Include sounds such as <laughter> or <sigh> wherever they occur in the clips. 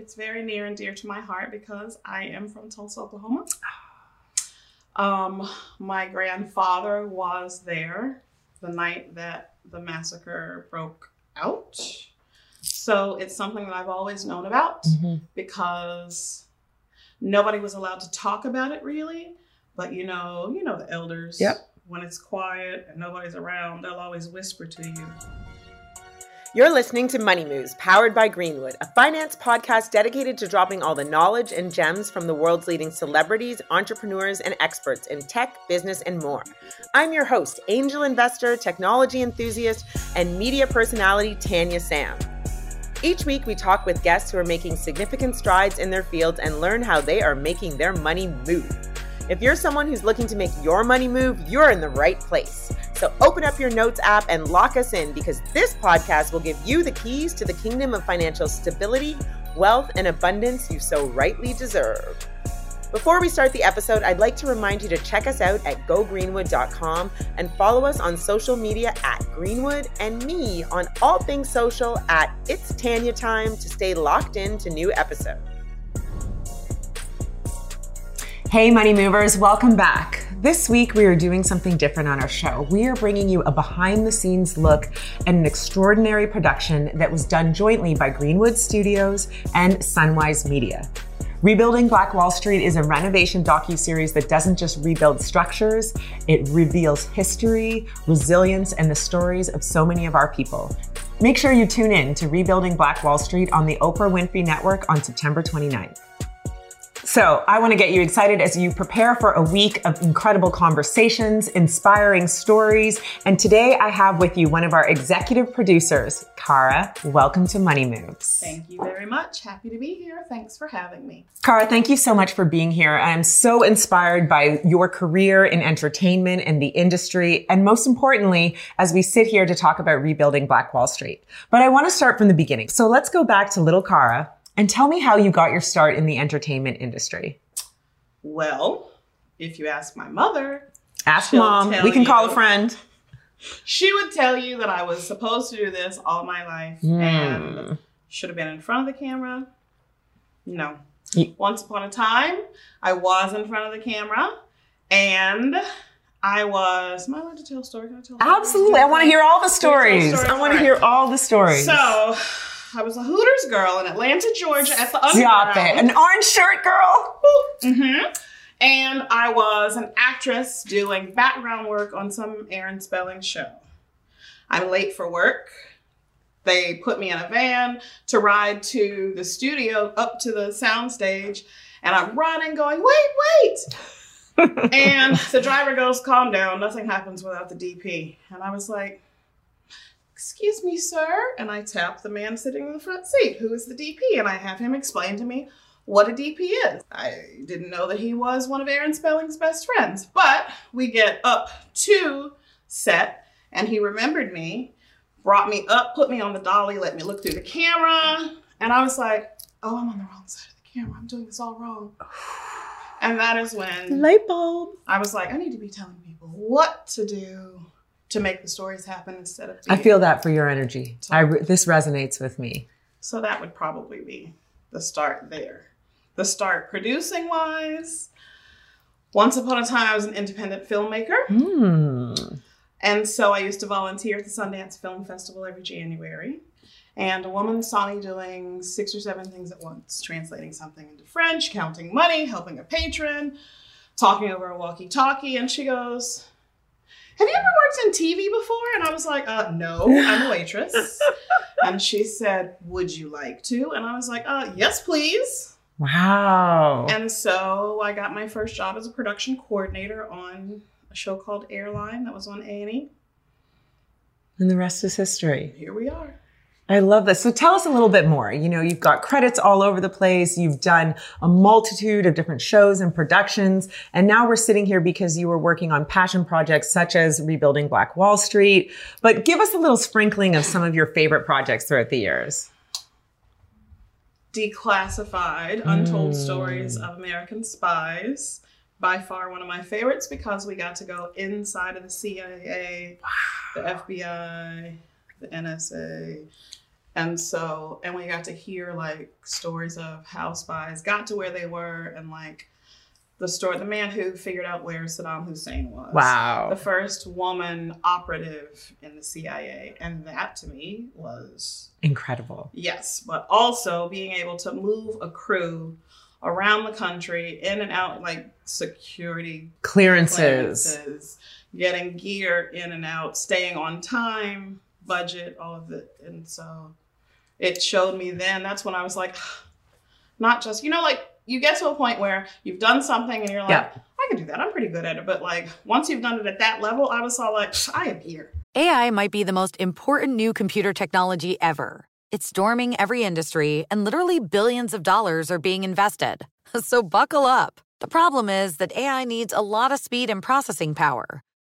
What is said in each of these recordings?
It's very near and dear to my heart because I am from Tulsa, Oklahoma. Um, my grandfather was there the night that the massacre broke out. So it's something that I've always known about mm-hmm. because nobody was allowed to talk about it really. But you know, you know the elders. Yep. When it's quiet and nobody's around, they'll always whisper to you. You're listening to Money Moves, powered by Greenwood, a finance podcast dedicated to dropping all the knowledge and gems from the world's leading celebrities, entrepreneurs, and experts in tech, business, and more. I'm your host, angel investor, technology enthusiast, and media personality Tanya Sam. Each week, we talk with guests who are making significant strides in their fields and learn how they are making their money move. If you're someone who's looking to make your money move, you're in the right place. So open up your notes app and lock us in because this podcast will give you the keys to the kingdom of financial stability, wealth, and abundance you so rightly deserve. Before we start the episode, I'd like to remind you to check us out at gogreenwood.com and follow us on social media at Greenwood and me on all things social at It's Tanya Time to stay locked in to new episodes. Hey, Money Movers, welcome back. This week, we are doing something different on our show. We are bringing you a behind the scenes look at an extraordinary production that was done jointly by Greenwood Studios and Sunwise Media. Rebuilding Black Wall Street is a renovation docu-series that doesn't just rebuild structures, it reveals history, resilience, and the stories of so many of our people. Make sure you tune in to Rebuilding Black Wall Street on the Oprah Winfrey Network on September 29th. So, I want to get you excited as you prepare for a week of incredible conversations, inspiring stories. And today I have with you one of our executive producers, Karra. Welcome to Money Moves. Thank you very much. Happy to be here. Thanks for having me. Karra, thank you so much for being here. I'm so inspired by your career in entertainment and the industry. And most importantly, as we sit here to talk about rebuilding Black Wall Street. But I want to start from the beginning. So let's go back to little Karra and tell me how you got your start in the entertainment industry. Well, if you ask my mother, ask mom. We can you, call a friend. She would tell you that I was supposed to do this all my life mm. and should have been in front of the camera. No. Once upon a time, I was in front of the camera and I was. Am I allowed to tell a story? Can I tell Absolutely. I want to hear all the stories. I want to hear all the stories. So, I was a Hooters girl in Atlanta, Georgia at the Stop it. An orange shirt girl? Mm-hmm. And I was an actress doing background work on some Aaron Spelling show. I'm late for work. They put me in a van to ride to the studio up to the soundstage, and I'm running, going, wait, wait. <laughs> and the driver goes, calm down, nothing happens without the DP. And I was like, Excuse me, sir. And I tap the man sitting in the front seat, who is the DP, and I have him explain to me what a DP is. I didn't know that he was one of Aaron Spelling's best friends, but we get up to set, and he remembered me, brought me up, put me on the dolly, let me look through the camera, and I was like, oh, I'm on the wrong side of the camera. I'm doing this all wrong. And that is when Light bulb. I was like, I need to be telling people what to do to make the stories happen instead of. I feel that for your energy. I re- this resonates with me. So that would probably be the start there. The start producing wise. Once upon a time, I was an independent filmmaker. Hmm. And so I used to volunteer at the Sundance Film Festival every January. And a woman saw me doing six or seven things at once translating something into French, counting money, helping a patron, talking over a walkie talkie. And she goes, Have you ever worked in TV before? And I was like, uh, No, I'm a waitress. <laughs> and she said, Would you like to? And I was like, uh, Yes, please. Wow. And so I got my first job as a production coordinator on a show called Airline that was on A&E. and the rest is history. Here we are. I love this. So tell us a little bit more. You know, you've got credits all over the place. You've done a multitude of different shows and productions. And now we're sitting here because you were working on passion projects such as rebuilding Black Wall Street. But give us a little sprinkling of some of your favorite projects throughout the years. Declassified Untold mm. Stories of American Spies. By far one of my favorites because we got to go inside of the CIA, the FBI, the NSA. And so, and we got to hear like stories of how spies got to where they were and like the story, the man who figured out where Saddam Hussein was. Wow. The first woman operative in the CIA. And that to me was Incredible. Yes, but also being able to move a crew around the country in and out like security Clearances. clearances, getting gear in and out, staying on time, budget, all of it. And so it showed me then that's when I was like <sighs> not just you know like you get to a point where you've done something and you're like Yeah. I can do that. I'm pretty good at it. But like once you've done it at that level, I was all like <sighs> I am here. AI might be the most important new computer technology ever. It's storming every industry, and literally billions of dollars are being invested. <laughs> So buckle up. The problem is that AI needs a lot of speed and processing power.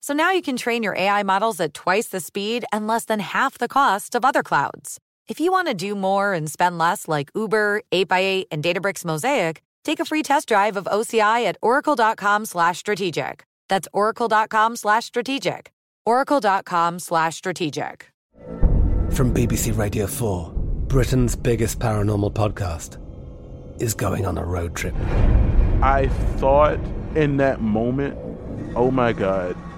So now you can train your AI models at twice the speed and less than half the cost of other clouds. If you want to do more and spend less like Uber, 8x8, and Databricks Mosaic, take a free test drive of OCI at oracle.com slash strategic. That's oracle.com slash strategic. oracle.com slash strategic. From BBC Radio 4, Britain's biggest paranormal podcast is going on a road trip. I thought in that moment, oh my God,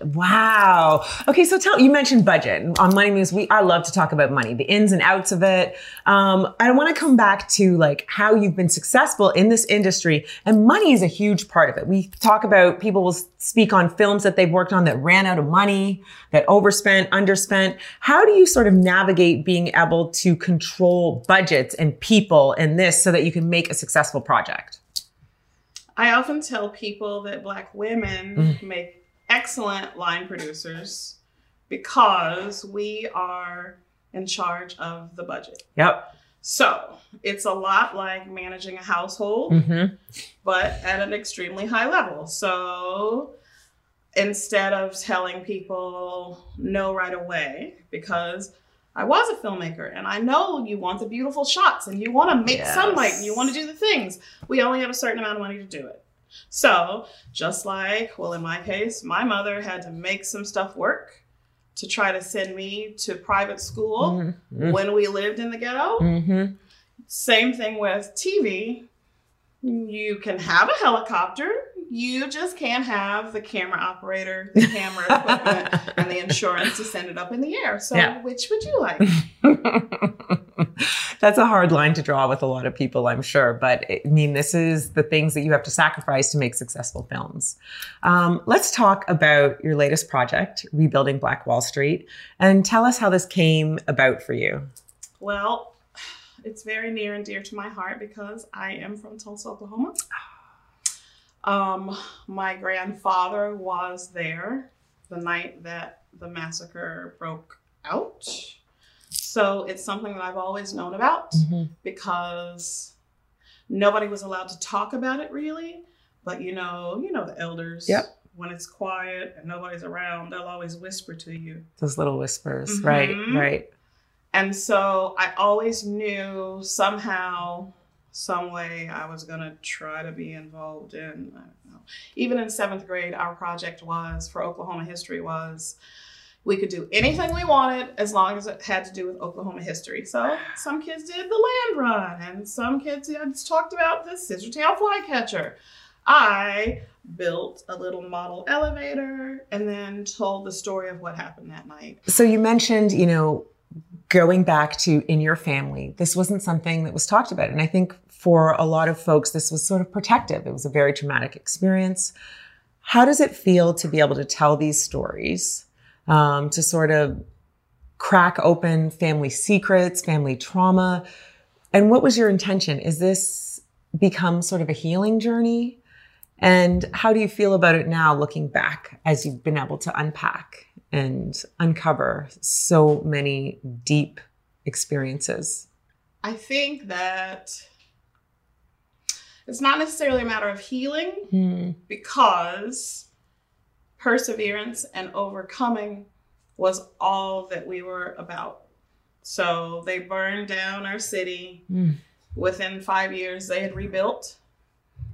Wow. Okay, so tell you mentioned budget on Money Moves. We I love to talk about money, the ins and outs of it. Um, I want to come back to like how you've been successful in this industry, and money is a huge part of it. We talk about people will speak on films that they've worked on that ran out of money, that overspent, underspent. How do you sort of navigate being able to control budgets and people in this so that you can make a successful project? I often tell people that black women Mm. make excellent line producers because we are in charge of the budget. Yep. So it's a lot like managing a household, Mm-hmm. but at an extremely high level. So instead of telling people no right away, because I was a filmmaker and I know you want the beautiful shots and you want to make Yes. sunlight and you want to do the things. We only have a certain amount of money to do it. So, just like, well, in my case, my mother had to make some stuff work to try to send me to private school Mhm. when we lived in the ghetto. Mm-hmm. Same thing with TV. You can have a helicopter. You just can't have the camera operator, the camera equipment, <laughs> and the insurance to send it up in the air. So, Yeah. which would you like? <laughs> That's a hard line to draw with a lot of people, I'm sure. But I mean, this is the things that you have to sacrifice to make successful films. Um, let's talk about your latest project, Rebuilding Black Wall Street, and tell us how this came about for you. Well, it's very near and dear to my heart because I am from Tulsa, Oklahoma. Um, my grandfather was there the night that the massacre broke out. So it's something that I've always known about because nobody was allowed to talk about it really. But you know, you know the elders. Yep. When it's quiet and nobody's around, they'll always whisper to you. Those little whispers, right? Mhm. Right. And so I always knew somehow, some way I was going to try to be involved in. I don't know. Even in seventh grade, our project was for Oklahoma history was we could do anything we wanted as long as it had to do with Oklahoma history. So some kids did the land run, and some kids talked about the scissortail flycatcher. I built a little model elevator and then told the story of what happened that night. So you mentioned, you know, going back to in your family, this wasn't something that was talked about. And I think for a lot of folks, this was sort of protective. It was a very traumatic experience. How does it feel to be able to tell these stories, um, to sort of crack open family secrets, family trauma? And what was your intention? Is this become sort of a healing journey? And how do you feel about it now, looking back as you've been able to unpack and uncover so many deep experiences? I think that it's not necessarily a matter of healing Hmm. because perseverance and overcoming was all that we were about. So they burned down our city. Hmm. Within five years, they had rebuilt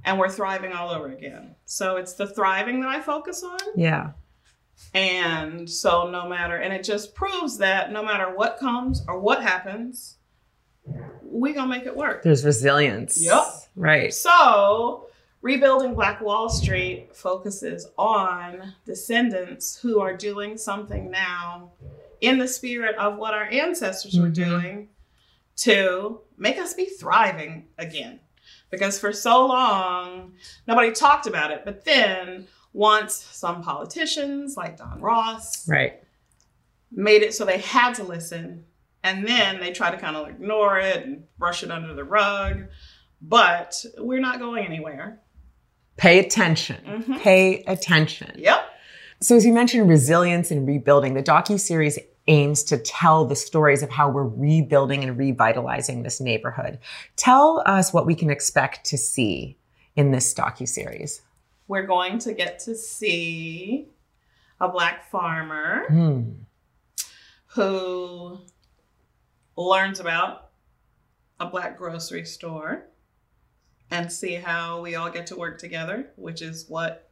and we're thriving all over again. So it's the thriving that I focus on. Yeah. And so, no matter, and it just proves that no matter what comes or what happens, we gonna make it work. There's resilience. Yep. Right. So, rebuilding Black Wall Street focuses on descendants who are doing something now in the spirit of what our ancestors were Mhm. doing to make us be thriving again. Because for so long, nobody talked about it. But then, once some politicians like Don Ross Right. made it so they had to listen, and then they tried to kind of ignore it and brush it under the rug. But we're not going anywhere. Pay attention. Mhm. Pay attention. Yep. So, as you mentioned, resilience and rebuilding, the docu series aims to tell the stories of how we're rebuilding and revitalizing this neighborhood. Tell us what we can expect to see in this docu series. We're going to get to see a black farmer Hmm. who learns about a black grocery store and see how we all get to work together, which is what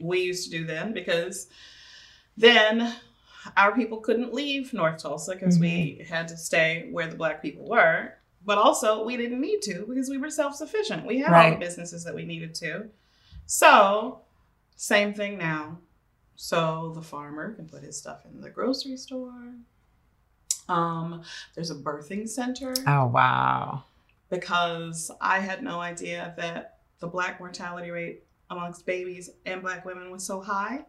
we used to do then because then our people couldn't leave North Tulsa because we had to stay where the black people were. But also, we didn't need to because we were self sufficient. We had all Right. the businesses that we needed to. So, same thing now. So, the farmer can put his stuff in the grocery store. Um, there's a birthing center Oh, wow. Because I had no idea that the black mortality rate amongst babies and black women was so high.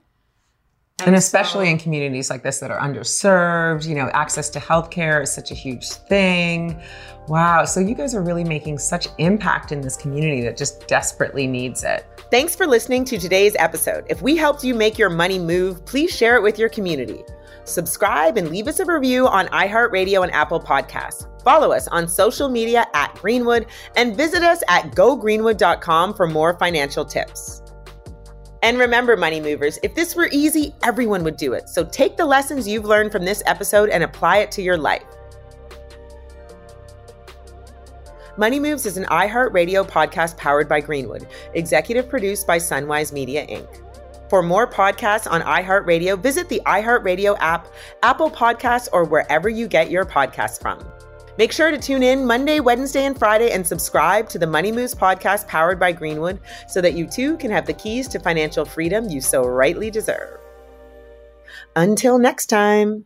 And, and especially so, in communities like this that are underserved, you know, access to healthcare is such a huge thing. Wow. So you guys are really making such impact in this community that just desperately needs it. Thanks for listening to today's episode. If we helped you make your money move, please share it with your community. Subscribe and leave us a review on iHeartRadio and Apple Podcasts. Follow us on social media at Greenwood and visit us at gogreenwood.com for more financial tips. And remember, money movers, if this were easy, everyone would do it. So take the lessons you've learned from this episode and apply it to your life. Money Moves is an iHeartRadio podcast powered by Greenwood, executive produced by Sunwise Media Inc. For more podcasts on iHeartRadio, visit the iHeartRadio app, Apple Podcasts, or wherever you get your podcasts from. Make sure to tune in Monday, Wednesday, and Friday and subscribe to the Money Moves podcast powered by Greenwood so that you too can have the keys to financial freedom you so rightly deserve. Until next time.